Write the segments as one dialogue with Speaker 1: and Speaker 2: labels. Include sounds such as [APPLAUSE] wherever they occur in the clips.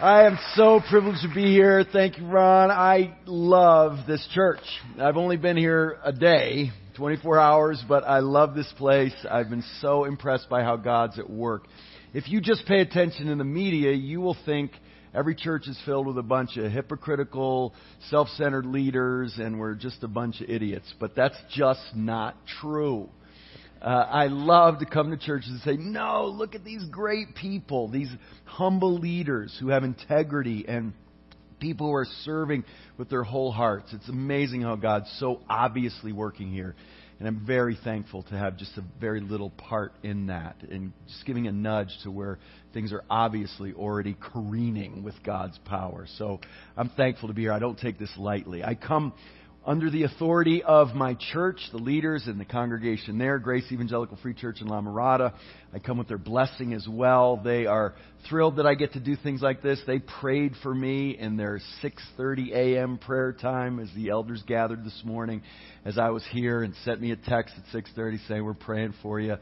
Speaker 1: I am so privileged to be here. Thank you, Ron. I love this church. I've only been here a day, 24 hours, but I love this place. I've been so impressed by how God's at work. If you just pay attention in the media, you will think every church is filled with a bunch of hypocritical, self-centered leaders and we're just a bunch of idiots. But that's just not true. Uh, I love to come to churches and say, no, look at these great people, these humble leaders who have integrity and people who are serving with their whole hearts. It's amazing how God's so obviously working here. And I'm very thankful to have just a very little part in that and just giving a nudge to where things are obviously already careening with God's power. So I'm thankful to be here. I don't take this lightly. I come under the authority of my church, the leaders and the congregation there, Grace Evangelical Free Church in La Mirada. I come with their blessing as well. They are thrilled that I get to do things like this. They prayed for me in their 6:30 a.m. prayer time as the elders gathered this morning as I was here and sent me a text at 6:30 saying we're praying for you.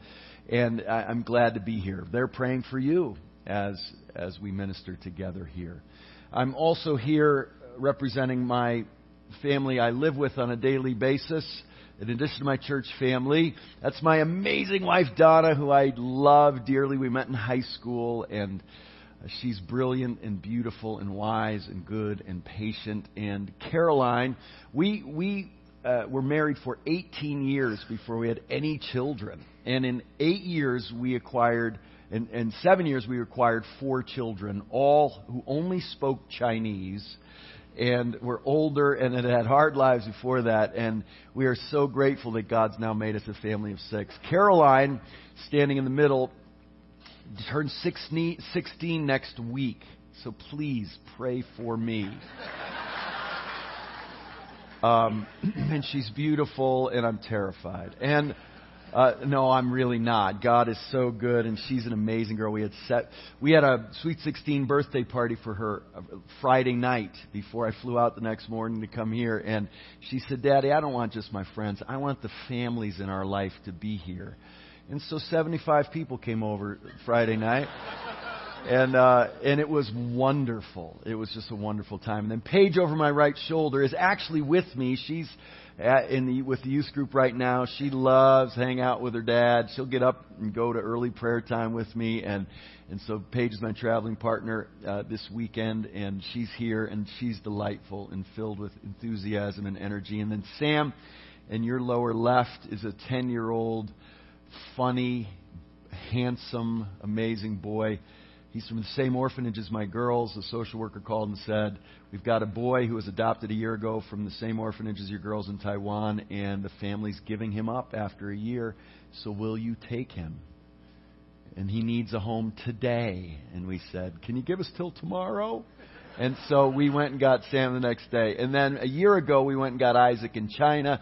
Speaker 1: And I'm glad to be here. They're praying for you as as we minister together here. I'm also here representing my family I live with on a daily basis, in addition to my church family. That's my amazing wife, Donna, who I love dearly. We met in high school, and she's brilliant and beautiful and wise and good and patient. And Caroline, we, we uh, were married for 18 years before we had any children. And in eight years, we acquired, in, in seven years, we acquired four children, all who only spoke Chinese and we're older and had had hard lives before that. And we are so grateful that God's now made us a family of six. Caroline, standing in the middle, turns 16 next week. So please pray for me. Um, [CLEARS THROAT] and she's beautiful, and I'm terrified. And uh, no, I'm really not. God is so good, and she's an amazing girl. We had set, we had a sweet 16 birthday party for her uh, Friday night before I flew out the next morning to come here, and she said, "Daddy, I don't want just my friends. I want the families in our life to be here." And so 75 people came over Friday night. And uh, and it was wonderful. It was just a wonderful time. And then Paige over my right shoulder is actually with me. She's at, in the, with the youth group right now. She loves hang out with her dad. She'll get up and go to early prayer time with me, and and so Paige is my traveling partner uh, this weekend, and she's here, and she's delightful and filled with enthusiasm and energy. And then Sam, in your lower left, is a ten-year-old, funny, handsome, amazing boy He's from the same orphanage as my girls. The social worker called and said, We've got a boy who was adopted a year ago from the same orphanage as your girls in Taiwan, and the family's giving him up after a year. So will you take him? And he needs a home today. And we said, Can you give us till tomorrow? And so we went and got Sam the next day. And then a year ago, we went and got Isaac in China.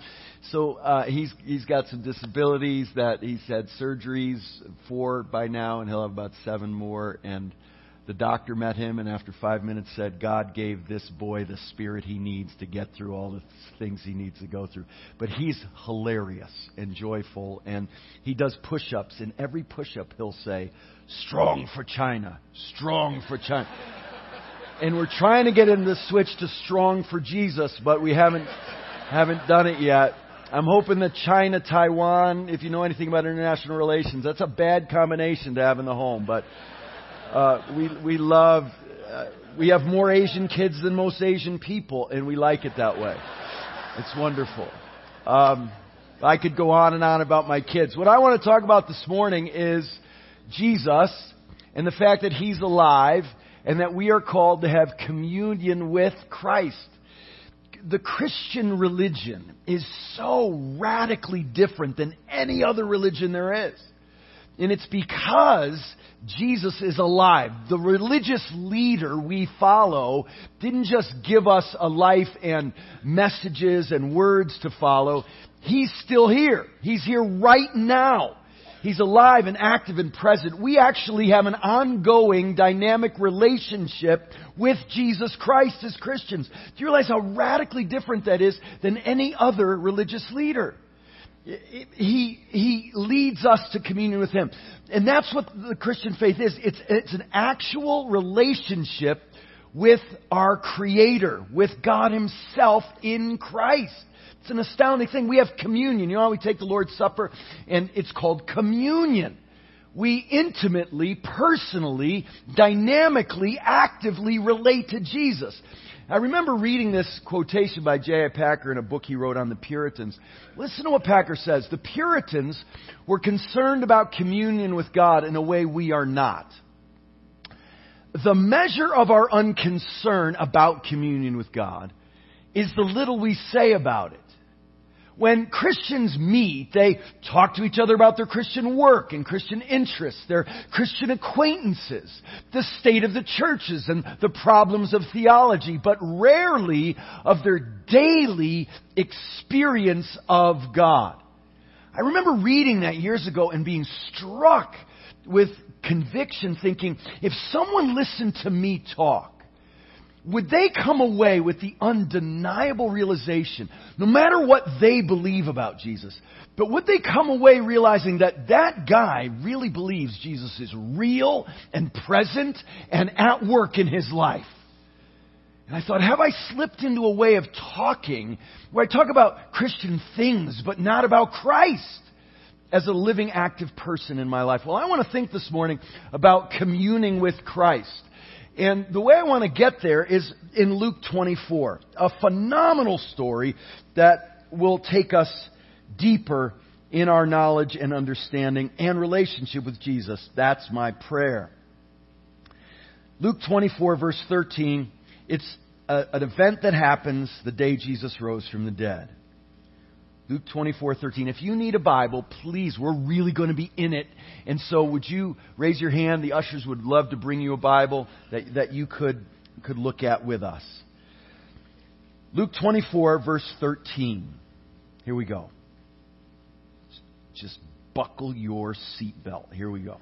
Speaker 1: So uh, he's he's got some disabilities that he's had surgeries for by now, and he'll have about seven more. And the doctor met him, and after five minutes said, God gave this boy the spirit he needs to get through all the things he needs to go through. But he's hilarious and joyful, and he does push ups. And every push up, he'll say, Strong for China, strong for China and we're trying to get him to switch to strong for Jesus, but we haven't haven't done it yet. I'm hoping that China, Taiwan, if you know anything about international relations, that's a bad combination to have in the home. But uh, we we love uh, we have more Asian kids than most Asian people, and we like it that way. It's wonderful. Um, I could go on and on about my kids. What I want to talk about this morning is Jesus and the fact that He's alive and that we are called to have communion with Christ. The Christian religion is so radically different than any other religion there is. And it's because Jesus is alive. The religious leader we follow didn't just give us a life and messages and words to follow. He's still here. He's here right now. He's alive and active and present. We actually have an ongoing dynamic relationship with Jesus Christ as Christians. Do you realize how radically different that is than any other religious leader? He, he leads us to communion with Him. And that's what the Christian faith is. It's, it's an actual relationship with our Creator, with God Himself in Christ. It's an astounding thing. We have communion. You know how we take the Lord's Supper? And it's called communion. We intimately, personally, dynamically, actively relate to Jesus. I remember reading this quotation by J.I. Packer in a book he wrote on the Puritans. Listen to what Packer says. The Puritans were concerned about communion with God in a way we are not. The measure of our unconcern about communion with God is the little we say about it when Christians meet, they talk to each other about their Christian work and Christian interests, their Christian acquaintances, the state of the churches and the problems of theology, but rarely of their daily experience of God. I remember reading that years ago and being struck with conviction thinking, if someone listened to me talk, would they come away with the undeniable realization, no matter what they believe about Jesus, but would they come away realizing that that guy really believes Jesus is real and present and at work in his life? And I thought, have I slipped into a way of talking where I talk about Christian things, but not about Christ? as a living, active person in my life? Well, I want to think this morning about communing with Christ. And the way I want to get there is in Luke 24, a phenomenal story that will take us deeper in our knowledge and understanding and relationship with Jesus. That's my prayer. Luke 24, verse 13, it's a, an event that happens the day Jesus rose from the dead. Luke 24:13. If you need a Bible, please, we're really going to be in it. And so would you raise your hand? The ushers would love to bring you a Bible that, that you could, could look at with us. Luke 24, verse 13. Here we go. Just buckle your seatbelt. Here we go.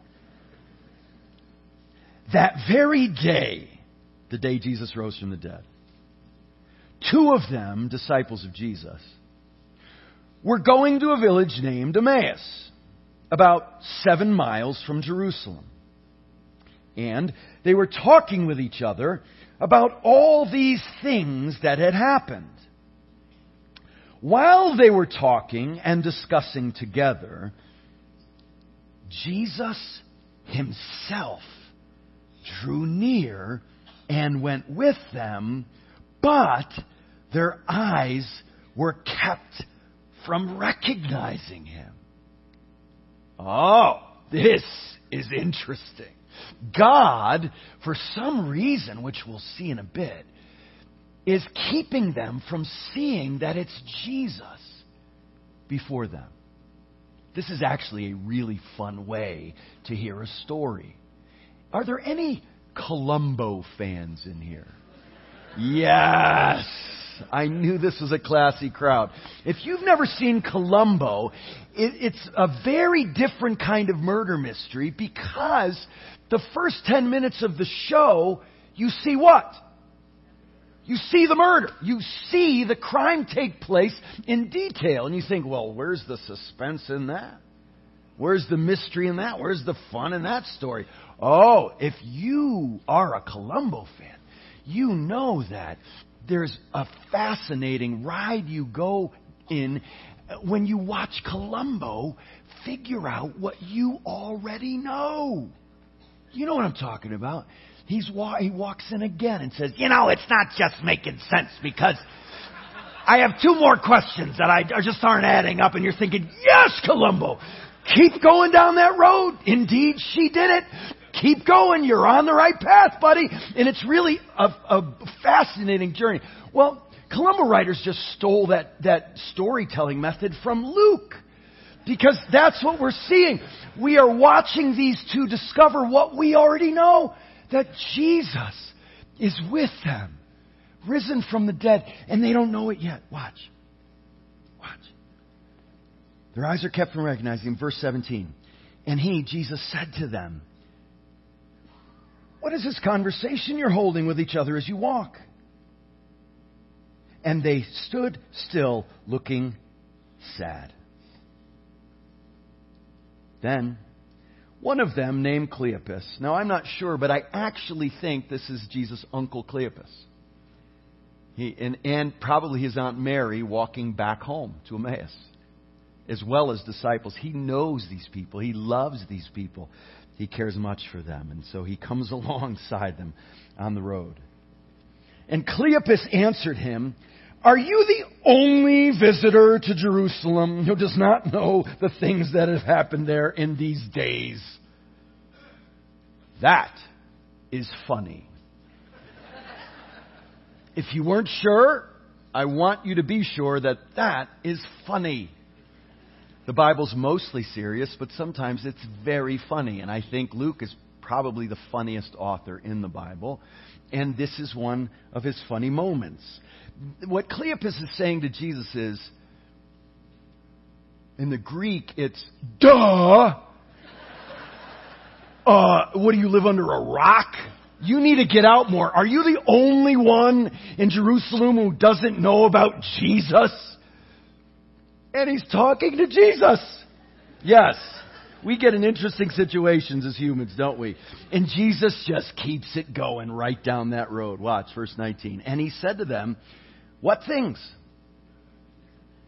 Speaker 1: That very day, the day Jesus rose from the dead, two of them, disciples of Jesus, were going to a village named Emmaus, about seven miles from Jerusalem. And they were talking with each other about all these things that had happened. While they were talking and discussing together, Jesus himself drew near and went with them, but their eyes were kept from recognizing him. Oh, this is interesting. God, for some reason, which we'll see in a bit, is keeping them from seeing that it's Jesus before them. This is actually a really fun way to hear a story. Are there any Columbo fans in here? Yes! I knew this was a classy crowd. If you've never seen Columbo, it, it's a very different kind of murder mystery because the first 10 minutes of the show, you see what? You see the murder. You see the crime take place in detail. And you think, well, where's the suspense in that? Where's the mystery in that? Where's the fun in that story? Oh, if you are a Columbo fan, you know that there's a fascinating ride you go in uh, when you watch Columbo figure out what you already know. You know what I'm talking about. He's he walks in again and says, "You know, it's not just making sense because I have two more questions that I just aren't adding up." And you're thinking, "Yes, Columbo, keep going down that road." Indeed, she did it. Keep going. You're on the right path, buddy. And it's really a, a fascinating journey. Well, Columbo writers just stole that, that storytelling method from Luke. Because that's what we're seeing. We are watching these two discover what we already know that Jesus is with them, risen from the dead, and they don't know it yet. Watch. Watch. Their eyes are kept from recognizing. Verse 17. And he, Jesus, said to them, what is this conversation you're holding with each other as you walk? And they stood still, looking sad. Then one of them named Cleopas. Now, I'm not sure, but I actually think this is Jesus' uncle Cleopas. He, and, and probably his Aunt Mary walking back home to Emmaus, as well as disciples. He knows these people, he loves these people, he cares much for them, and so he comes [LAUGHS] alongside them on the road. And Cleopas answered him, Are you the only visitor to Jerusalem who does not know the things that have happened there in these days? That is funny. If you weren't sure, I want you to be sure that that is funny. The Bible's mostly serious, but sometimes it's very funny. And I think Luke is probably the funniest author in the Bible. And this is one of his funny moments. What Cleopas is saying to Jesus is, in the Greek, it's, duh! Uh, what do you live under a rock? You need to get out more. Are you the only one in Jerusalem who doesn't know about Jesus? And he's talking to Jesus. Yes. We get in interesting situations as humans, don't we? And Jesus just keeps it going right down that road. Watch verse 19. And he said to them, What things?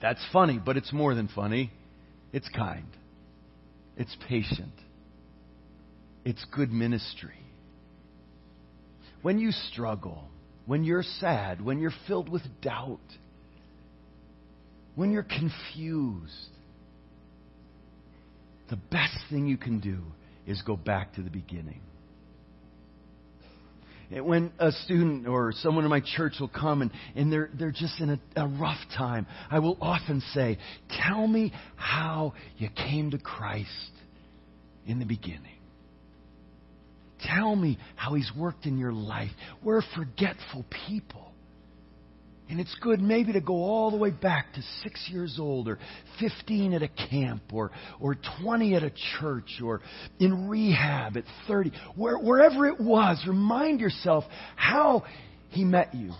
Speaker 1: That's funny, but it's more than funny. It's kind. It's patient. It's good ministry. When you struggle, when you're sad, when you're filled with doubt, when you're confused, the best thing you can do is go back to the beginning. When a student or someone in my church will come and, and they're, they're just in a, a rough time, I will often say, Tell me how you came to Christ in the beginning. Tell me how He's worked in your life. We're forgetful people. And it's good maybe to go all the way back to six years old or 15 at a camp or, or 20 at a church or in rehab at 30. Where, wherever it was, remind yourself how he met you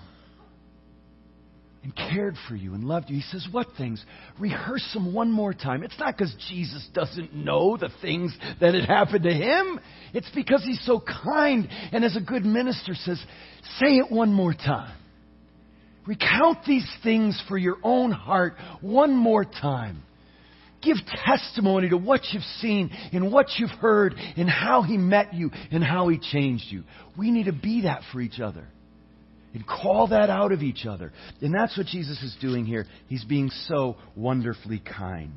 Speaker 1: and cared for you and loved you. He says, What things? Rehearse them one more time. It's not because Jesus doesn't know the things that had happened to him, it's because he's so kind. And as a good minister says, Say it one more time. Recount these things for your own heart one more time. Give testimony to what you've seen and what you've heard and how He met you and how He changed you. We need to be that for each other and call that out of each other. And that's what Jesus is doing here. He's being so wonderfully kind.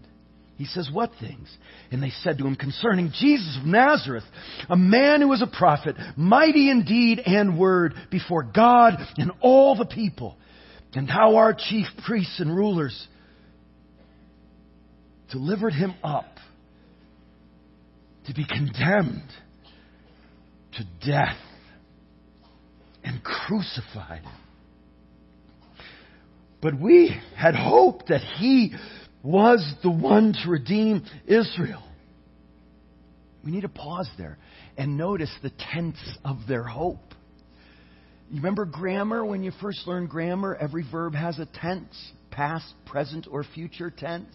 Speaker 1: He says, What things? And they said to him, Concerning Jesus of Nazareth, a man who was a prophet, mighty in deed and word before God and all the people and how our chief priests and rulers delivered him up to be condemned to death and crucified. But we had hoped that he was the one to redeem Israel. We need to pause there and notice the tense of their hope. You remember grammar when you first learned grammar? Every verb has a tense past, present, or future tense.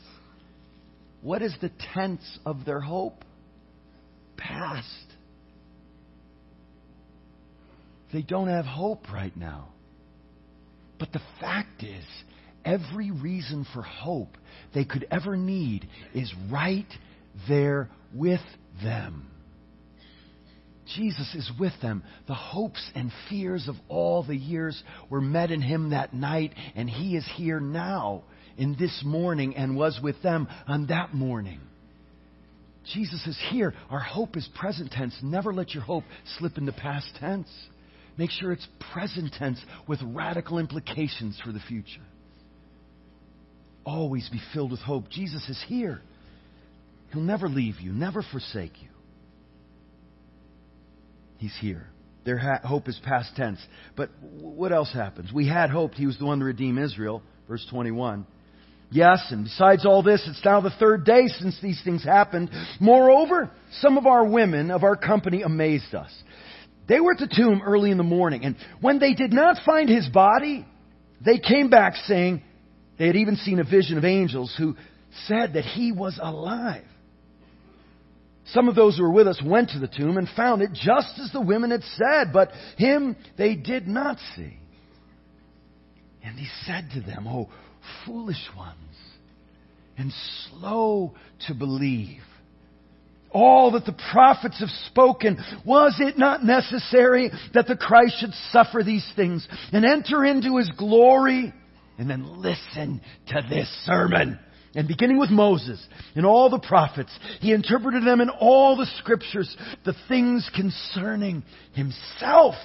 Speaker 1: What is the tense of their hope? Past. They don't have hope right now. But the fact is, every reason for hope they could ever need is right there with them. Jesus is with them. The hopes and fears of all the years were met in him that night, and he is here now in this morning and was with them on that morning. Jesus is here. Our hope is present tense. Never let your hope slip into past tense. Make sure it's present tense with radical implications for the future. Always be filled with hope. Jesus is here. He'll never leave you, never forsake you. He's here. Their ha- hope is past tense. But what else happens? We had hoped he was the one to redeem Israel. Verse 21. Yes, and besides all this, it's now the third day since these things happened. Moreover, some of our women of our company amazed us. They were at the tomb early in the morning, and when they did not find his body, they came back saying they had even seen a vision of angels who said that he was alive. Some of those who were with us went to the tomb and found it just as the women had said, but him they did not see. And he said to them, Oh, foolish ones, and slow to believe all that the prophets have spoken. Was it not necessary that the Christ should suffer these things and enter into his glory? And then listen to this sermon. And beginning with Moses and all the prophets, he interpreted them in all the scriptures, the things concerning himself.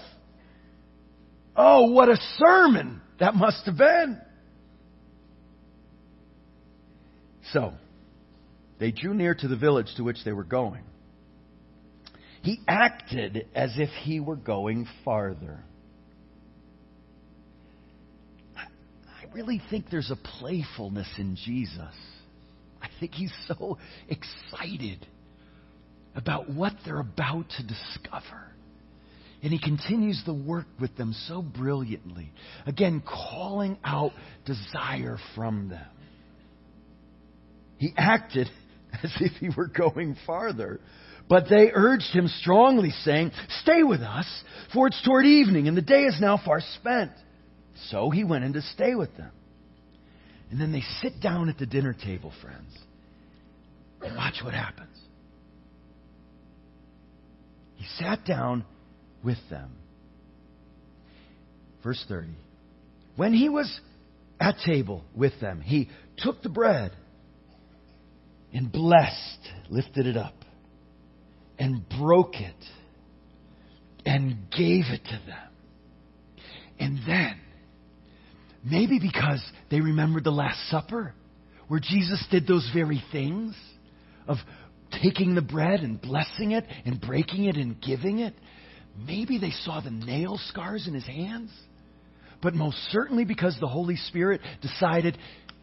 Speaker 1: Oh, what a sermon that must have been. So, they drew near to the village to which they were going. He acted as if he were going farther. Really think there's a playfulness in Jesus. I think he's so excited about what they're about to discover. And he continues the work with them so brilliantly. Again, calling out desire from them. He acted [LAUGHS] as if he were going farther. But they urged him strongly, saying, Stay with us, for it's toward evening, and the day is now far spent. So he went in to stay with them. And then they sit down at the dinner table, friends. And watch what happens. He sat down with them. Verse 30. When he was at table with them, he took the bread and blessed, lifted it up, and broke it, and gave it to them. And then, maybe because they remembered the Last Supper, where Jesus did those very things of taking the bread and blessing it and breaking it and giving it, maybe they saw the nail scars in his hands. But most certainly because the Holy Spirit decided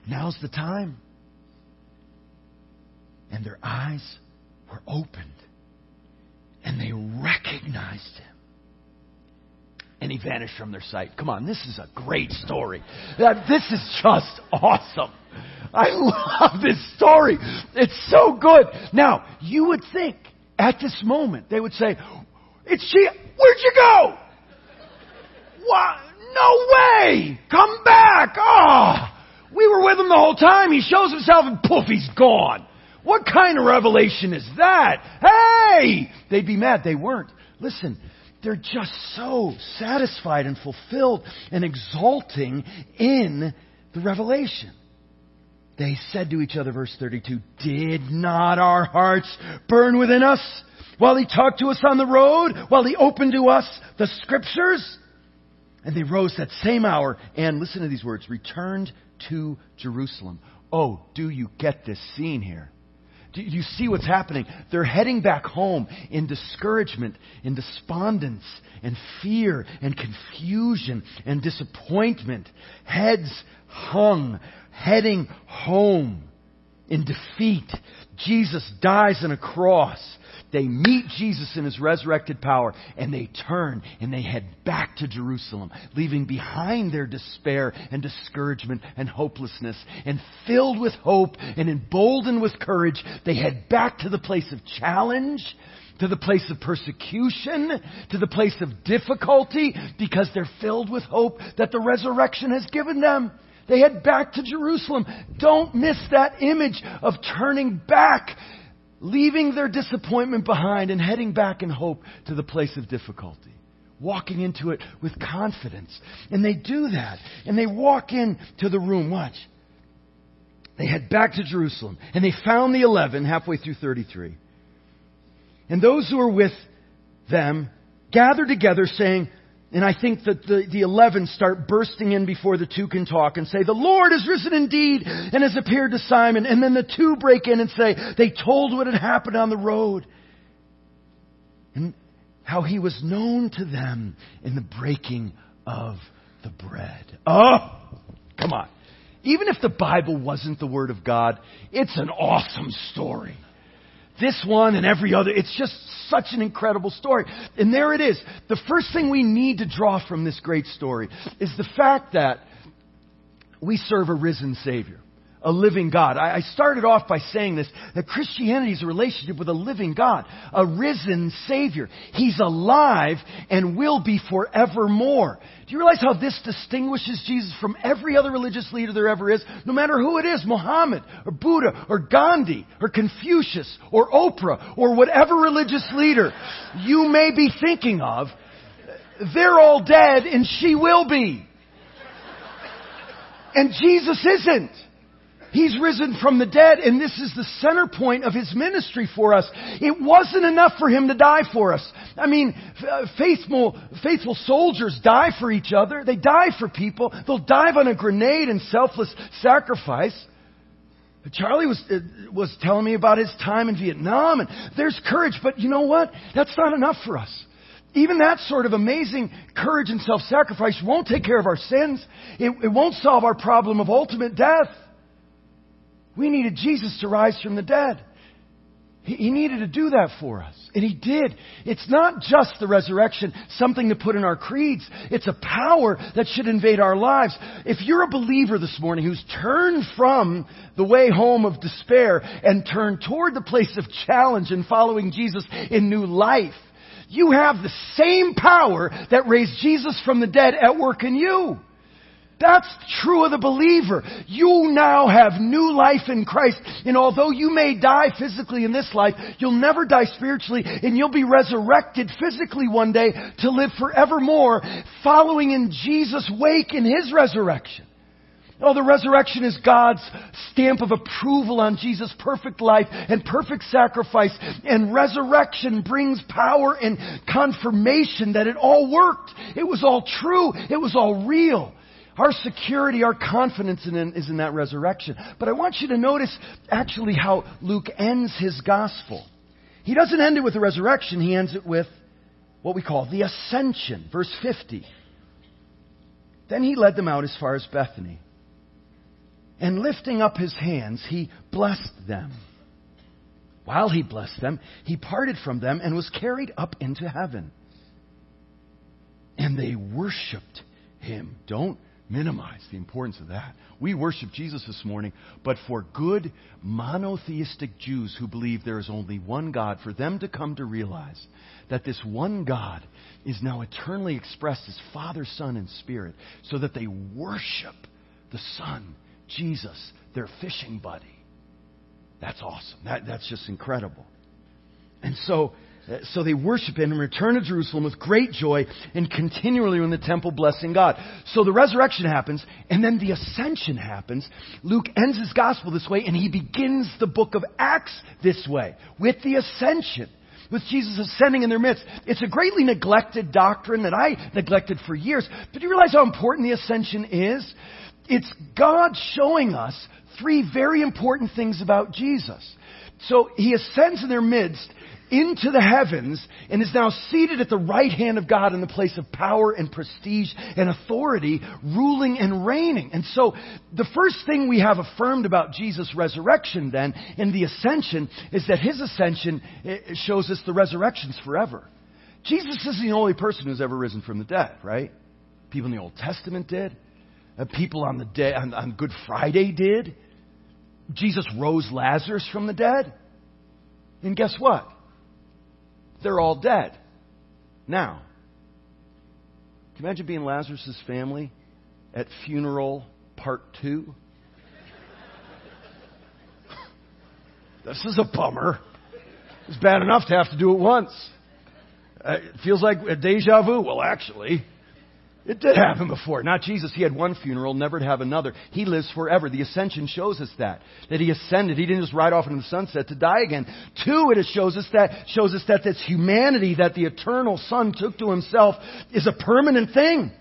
Speaker 1: now's the time and their eyes were opened and they recognized him. And he vanished from their sight. Come on, this is a great story. This is just awesome. I [LAUGHS] love this story. It's so good. Now, you would think at this moment they would say, It's she. Where'd you go? What? No way! Come back! Oh, we were with him the whole time. He shows himself and poof, he's gone. What kind of revelation is that? Hey! They'd be mad. They weren't. Listen, they're just so satisfied and fulfilled and exulting in the revelation. They said to each other, verse 32, Did not our hearts burn within us while he talked to us on the road, while he opened to us the scriptures? And they rose that same hour and, listen to these words, returned to Jerusalem. Oh, do you get this scene here? Do you see what's happening? They're heading back home in discouragement, in despondence, and fear, and confusion, and disappointment. Heads hung, heading home in defeat. Jesus dies on a cross. They meet Jesus in his resurrected power and they turn and they head back to Jerusalem, leaving behind their despair and discouragement and hopelessness. And filled with hope and emboldened with courage, they head back to the place of challenge, to the place of persecution, to the place of difficulty, because they're filled with hope that the resurrection has given them. They head back to Jerusalem. Don't miss that image of turning back leaving their disappointment behind and heading back in hope to the place of difficulty. Walking into it with confidence. And they do that. And they walk into the room. Watch. They head back to Jerusalem. And they found the eleven halfway through 33. And those who were with them gathered together saying, and I think that the, the 11 start bursting in before the two can talk and say, the Lord is risen indeed and has appeared to Simon. And then the two break in and say, they told what had happened on the road and how he was known to them in the breaking of the bread. Oh, come on. Even if the Bible wasn't the Word of God, it's an awesome story this one and every other. It's just such an incredible story. And there it is. The first thing we need to draw from this great story is the fact that we serve a risen Savior. A living God. I, started off by saying this, that Christianity is a relationship with a living God, a risen Savior. He's alive and will be forevermore. Do you realize how this distinguishes Jesus from every other religious leader there ever is? No matter who it is, Muhammad, or Buddha, or Gandhi, or Confucius, or Oprah, or whatever religious leader you may be thinking of, they're all dead and she will be. And Jesus isn't. He's risen from the dead, and this is the center point of his ministry for us. It wasn't enough for him to die for us. I mean, uh, faithful, faithful soldiers die for each other. They die for people. They'll dive on a grenade in selfless sacrifice. Charlie was, uh, was telling me about his time in Vietnam, and there's courage, but you know what? That's not enough for us. Even that sort of amazing courage and self-sacrifice won't take care of our sins. It, it won't solve our problem of ultimate death. We needed Jesus to rise from the dead. He, needed to do that for us. And He did. It's not just the resurrection, something to put in our creeds. It's a power that should invade our lives. If you're a believer this morning who's turned from the way home of despair and turned toward the place of challenge and following Jesus in new life, you have the same power that raised Jesus from the dead at work in you. That's true of the believer. You now have new life in Christ. And although you may die physically in this life, you'll never die spiritually and you'll be resurrected physically one day to live forevermore following in Jesus' wake in His resurrection. Oh, the resurrection is God's stamp of approval on Jesus' perfect life and perfect sacrifice. And resurrection brings power and confirmation that it all worked. It was all true. It was all real. Our security, our confidence in, is in that resurrection. But I want you to notice actually how Luke ends his gospel. He doesn't end it with the resurrection, he ends it with what we call the ascension. Verse 50. Then he led them out as far as Bethany. And lifting up his hands, he blessed them. While he blessed them, he parted from them and was carried up into heaven. And they worshiped him. Don't minimize the importance of that. We worship Jesus this morning, but for good monotheistic Jews who believe there is only one God, for them to come to realize that this one God is now eternally expressed as Father, Son, and Spirit, so that they worship the Son, Jesus, their fishing buddy. That's awesome. That, that's just incredible. And so Uh, so they worship him and return to Jerusalem with great joy and continually in the temple blessing God. So the resurrection happens and then the ascension happens. Luke ends his gospel this way and he begins the book of Acts this way with the ascension. With Jesus ascending in their midst. It's a greatly neglected doctrine that I neglected for years. But do you realize how important the ascension is? It's God showing us three very important things about Jesus. So he ascends in their midst into the heavens and is now seated at the right hand of God in the place of power and prestige and authority, ruling and reigning. And so the first thing we have affirmed about Jesus' resurrection then in the ascension is that his ascension eh, shows us the resurrection's forever. Jesus is the only person who's ever risen from the dead, right? People in the Old Testament did. Uh, people on the day on, on Good Friday did. Jesus rose Lazarus from the dead. And guess what? They're all dead. Now, can you imagine being Lazarus' family at funeral part two? this is a bummer. It's bad enough to have to do it once. Uh, it feels like a deja vu. Well, actually, it did happen [LAUGHS] before. Not Jesus. He had one funeral, never to have another. He lives forever. The ascension shows us that. That he ascended. He didn't just ride off into the sunset to die again. Two, it shows us that, shows us that this humanity that the eternal Son took to himself is a permanent thing.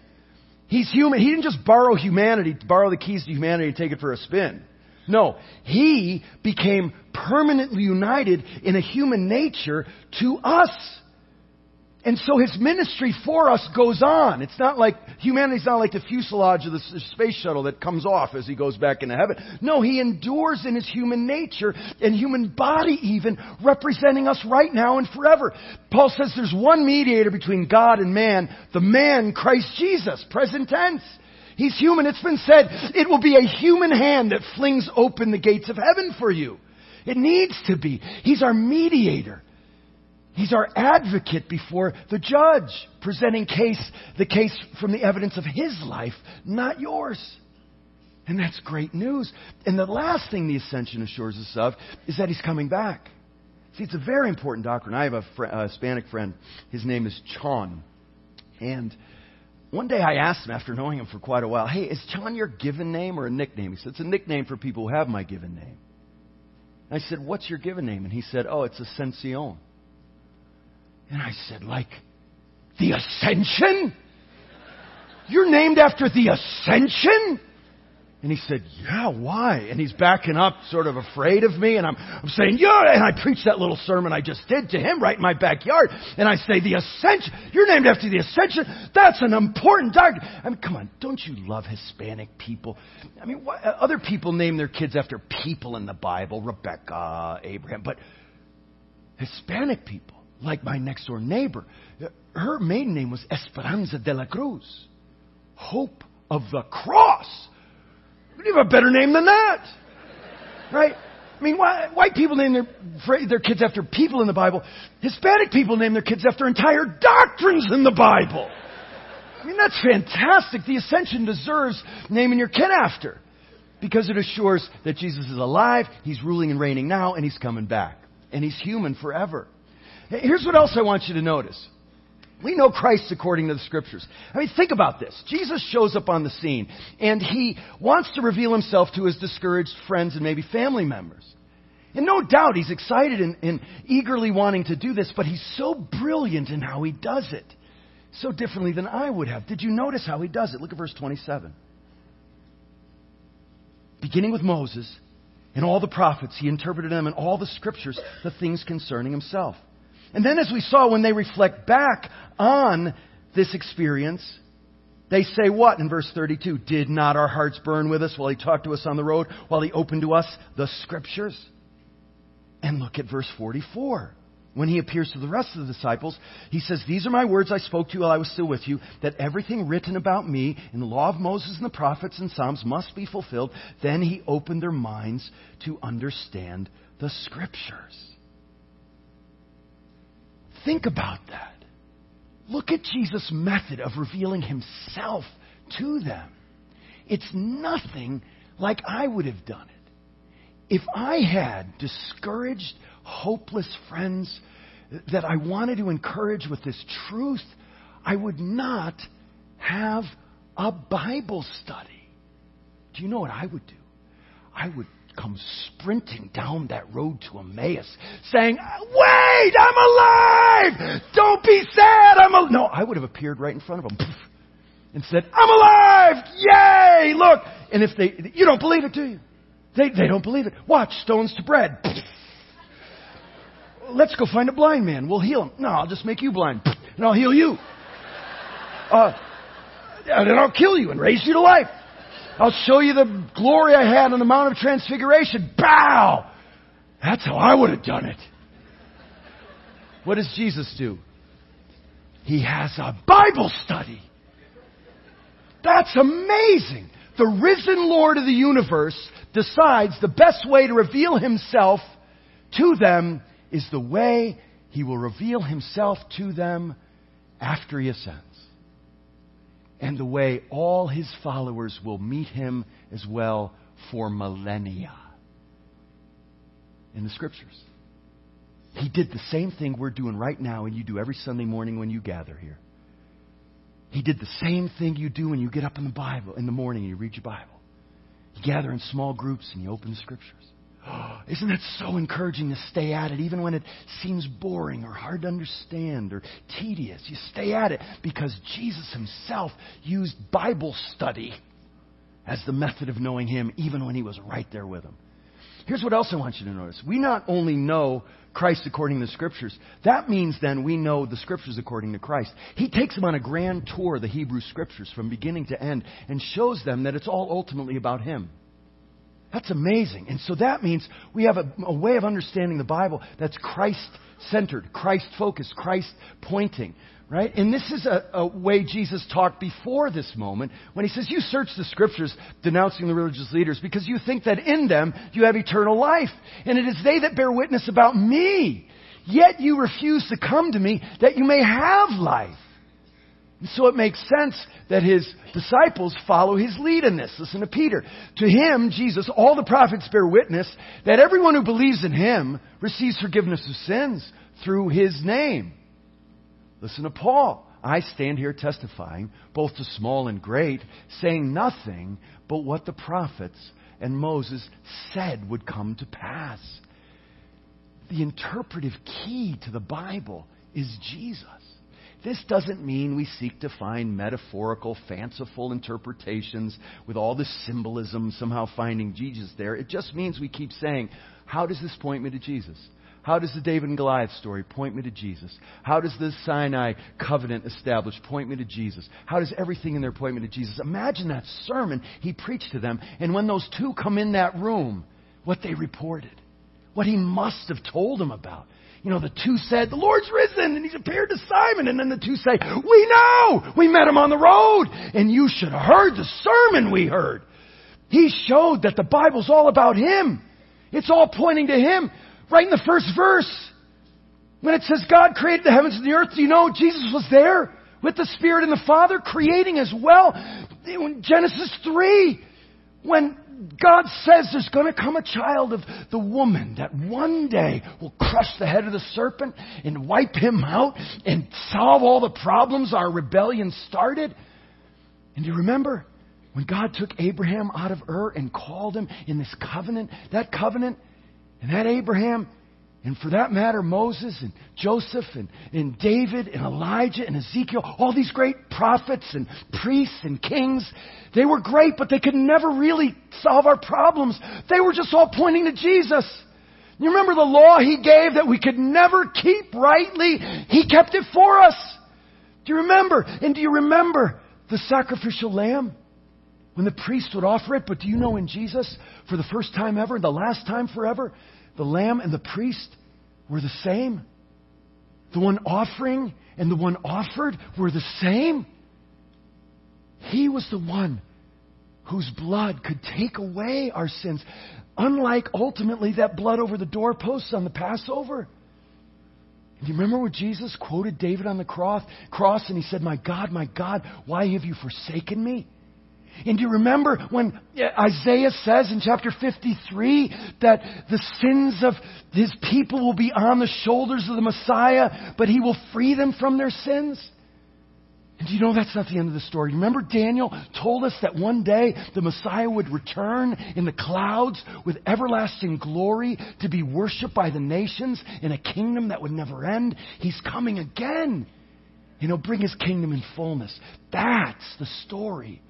Speaker 1: He's human. He didn't just borrow humanity, borrow the keys to humanity and take it for a spin. No, he became permanently united in a human nature to us. And so his ministry for us goes on. It's not like, humanity's not like the fuselage of the space shuttle that comes off as he goes back into heaven. No, he endures in his human nature and human body even, representing us right now and forever. Paul says there's one mediator between God and man, the man, Christ Jesus, present tense.
Speaker 2: He's human. It's been said it will be a human hand that flings open the gates of heaven for you. It needs to be. He's our mediator. He's our advocate before the judge, presenting case, the case from the evidence of his life, not yours. And that's great news. And the last thing the ascension assures us of is that he's coming back. See, it's a very important doctrine. I have a, fr- a Hispanic friend. His name is Chon. And one day I asked him, after knowing him for quite a while, hey, is Chon your given name or a nickname? He said, it's a nickname for people who have my given name. I said, what's your given name? And he said, oh, it's Ascension. And I said, like, the Ascension? You're named after the Ascension? And he said, Yeah, why? And he's backing up, sort of afraid of me. And I'm, I'm saying, Yeah. And I preached that little sermon I just did to him right in my backyard. And I say, The Ascension. You're named after the Ascension. That's an important doctrine. I mean, come on. Don't you love Hispanic people? I mean, what, uh, other people name their kids after people in the Bible Rebecca, Abraham. But Hispanic people, like my next door neighbor, her maiden name was Esperanza de la Cruz. Hope of the cross. You have a better name than that. Right? I mean, why, white people name their, their kids after people in the Bible. Hispanic people name their kids after entire doctrines in the Bible. I mean, that's fantastic. The ascension deserves naming your kid after. Because it assures that Jesus is alive, He's ruling and reigning now, and He's coming back. And He's human forever. Here's what else I want you to notice. We know Christ according to the scriptures. I mean, think about this. Jesus shows up on the scene, and he wants to reveal himself to his discouraged friends and maybe family members. And no doubt he's excited and, and, eagerly wanting to do this, but he's so brilliant in how he does it. So differently than I would have. Did you notice how he does it? Look at verse 27. Beginning with Moses and all the prophets, he interpreted them in all the scriptures the things concerning himself. And then, as we saw, when they reflect back on this experience, they say what in verse 32? Did not our hearts burn with us while he talked to us on the road, while he opened to us the scriptures? And look at verse 44. When he appears to the rest of the disciples, he says, These are my words I spoke to you while I was still with you, that everything written about me in the law of Moses and the prophets and Psalms must be fulfilled. Then he opened their minds to understand the scriptures. Think about that. Look at Jesus' method of revealing himself to them. It's nothing like I would have done it. If I had discouraged, hopeless friends that I wanted to encourage with this truth, I would not have a Bible study. Do you know what I would do? I would come sprinting down that road to Emmaus, saying, Wait, I'm alive! Don't be sad, I'm alive. No, I would have appeared right in front of them [LAUGHS] and said, I'm alive! Yay! Look! And if they, you don't believe it, do you? They, they don't believe it. Watch, stones to bread. [LAUGHS] Let's go find a blind man. We'll heal him. No, I'll just make you blind. [LAUGHS] And I'll heal you. Uh, and I'll kill you and raise you to life. I'll show you the glory I had on the Mount of Transfiguration. Bow! That's how I would have done it. What does Jesus do? He has a Bible study. That's amazing. The risen Lord of the universe decides the best way to reveal himself to them is the way he will reveal himself to them after he ascends and the way all his followers will meet him as well for millennia in the scriptures. He did the same thing we're doing right now and you do every Sunday morning when you gather here. He did the same thing you do when you get up in the Bible in the morning and you read your Bible. You gather in small groups and you open the scriptures. [GASPS] Isn't that so encouraging to stay at it even when it seems boring or hard to understand or tedious? You stay at it because Jesus himself used Bible study as the method of knowing him even when he was right there with him. Here's what else I want you to notice. We not only know Christ according to the Scriptures, that means then we know the Scriptures according to Christ. He takes them on a grand tour of the Hebrew Scriptures from beginning to end and shows them that it's all ultimately about Him. That's amazing. And so that means we have a, a way of understanding the Bible that's Christ centered, Christ focused, Christ pointing. Right? And this is a, a, way Jesus talked before this moment when he says, You search the scriptures denouncing the religious leaders because you think that in them you have eternal life. And it is they that bear witness about me. Yet you refuse to come to me that you may have life. So it makes sense that his disciples follow his lead in this. Listen to Peter. To him, Jesus, all the prophets bear witness that everyone who believes in him receives forgiveness of sins through his name. Listen to Paul. I stand here testifying, both to small and great, saying nothing but what the prophets and Moses said would come to pass. The interpretive key to the Bible is Jesus. This doesn't mean we seek to find metaphorical, fanciful interpretations with all the symbolism, somehow finding Jesus there. It just means we keep saying, How does this point me to Jesus? How does the David and Goliath story point me to Jesus? How does the Sinai covenant established point me to Jesus? How does everything in there point me to Jesus? Imagine that sermon he preached to them, and when those two come in that room, what they reported, what he must have told them about. You know, the two said, The Lord's risen, and he's appeared to Simon. And then the two say, We know! We met him on the road, and you should have heard the sermon we heard. He showed that the Bible's all about him. It's all pointing to him. Right in the first verse, when it says God created the heavens and the earth, do you know Jesus was there with the Spirit and the Father creating as well? In Genesis 3, when God says there's going to come a child of the woman that one day will crush the head of the serpent and wipe him out and solve all the problems our rebellion started. And do you remember when God took Abraham out of Ur and called him in this covenant? That covenant and that Abraham, and for that matter, Moses and Joseph and, and David and Elijah and Ezekiel, all these great prophets and priests and kings, they were great, but they could never really solve our problems. They were just all pointing to Jesus. You remember the law he gave that we could never keep rightly? He kept it for us. Do you remember? And do you remember the sacrificial lamb? When the priest would offer it. But do you know in Jesus, for the first time ever, the last time forever, the lamb and the priest were the same? The one offering and the one offered were the same? He was the one whose blood could take away our sins, unlike ultimately that blood over the doorposts on the Passover. Do you remember what Jesus quoted David on the cross, cross and he said, My God, my God, why have you forsaken me? And do you remember when uh, Isaiah says in chapter 53 that the sins of his people will be on the shoulders of the Messiah, but he will free them from their sins? And do you know that's not the end of the story? Remember Daniel told us that one day the Messiah would return in the clouds with everlasting glory to be worshiped by the nations in a kingdom that would never end? He's coming again. And he'll bring his kingdom in fullness. That's the story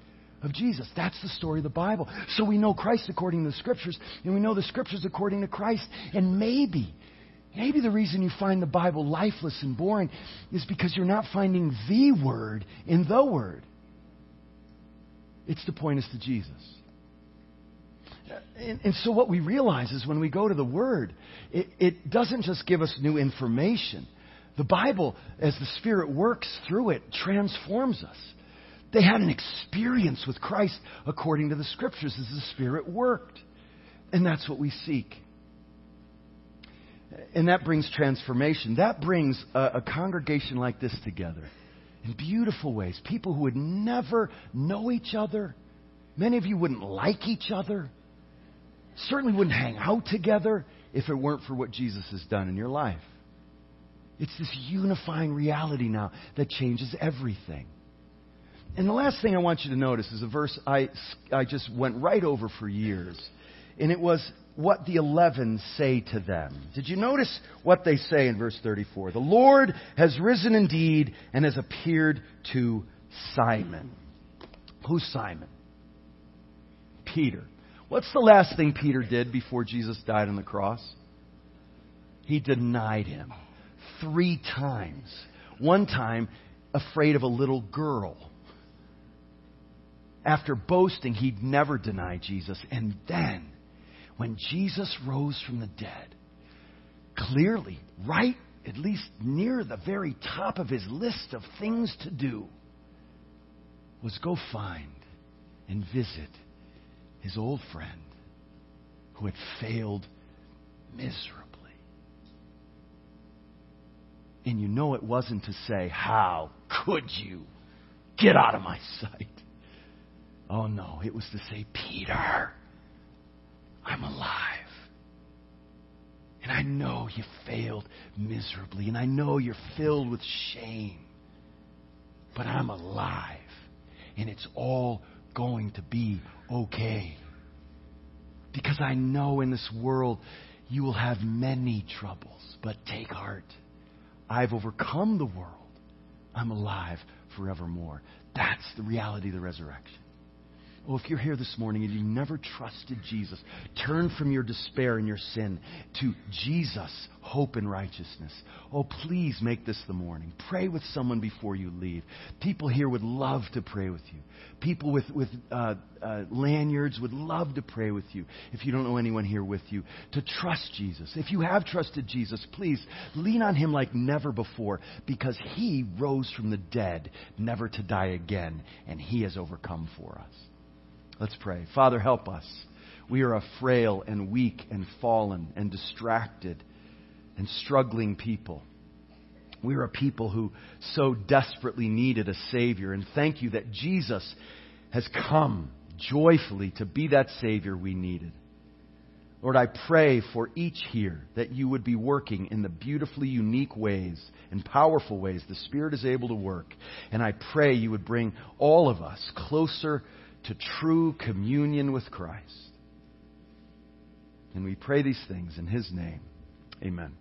Speaker 2: of Jesus. That's the story of the Bible. So we know Christ according to the Scriptures, and we know the Scriptures according to Christ. And maybe, maybe the reason you find the Bible lifeless and boring is because you're not finding the Word in the Word. It's to point us to Jesus. And, and, so what we realize is when we go to the Word, it, it doesn't just give us new information. The Bible, as the Spirit works through it, transforms us. They had an experience with Christ according to the Scriptures as the Spirit worked. And that's what we seek. And that brings transformation. That brings a, a congregation like this together in beautiful ways. People who would never know each other. Many of you wouldn't like each other. Certainly wouldn't hang out together if it weren't for what Jesus has done in your life. It's this unifying reality now that changes everything. And the last thing I want you to notice is a verse I, I just went right over for years. And it was what the eleven say to them. Did you notice what they say in verse 34? The Lord has risen indeed and has appeared to Simon. Who's Simon? Peter. What's the last thing Peter did before Jesus died on the cross? He denied him three times. One time, afraid of a little girl after boasting he'd never deny Jesus. And then, when Jesus rose from the dead, clearly, right at least near the very top of his list of things to do, was go find and visit his old friend who had failed miserably. And you know it wasn't to say, How could you? Get out of my sight. Oh no, it was to say, Peter, I'm alive. And I know you failed miserably, and I know you're filled with shame. But I'm alive, and it's all going to be okay. Because I know in this world you will have many troubles, but take heart. I've overcome the world. I'm alive forevermore. That's the reality of the resurrection. Oh, if you're here this morning and you never trusted Jesus, turn from your despair and your sin to Jesus, hope and righteousness. Oh, please make this the morning. Pray with someone before you leave. People here would love to pray with you. People with, with uh, uh, lanyards would love to pray with you if you don't know anyone here with you to trust Jesus. If you have trusted Jesus, please lean on him like never before because he rose from the dead, never to die again, and he has overcome for us. Let's pray. Father, help us. We are a frail and weak and fallen and distracted and struggling people. We are a people who so desperately needed a Savior. And thank you that Jesus has come joyfully to be that Savior we needed. Lord, I pray for each here that you would be working in the beautifully unique ways and powerful ways the Spirit is able to work. And I pray you would bring all of us closer to true communion with Christ. And we pray these things in His name. Amen.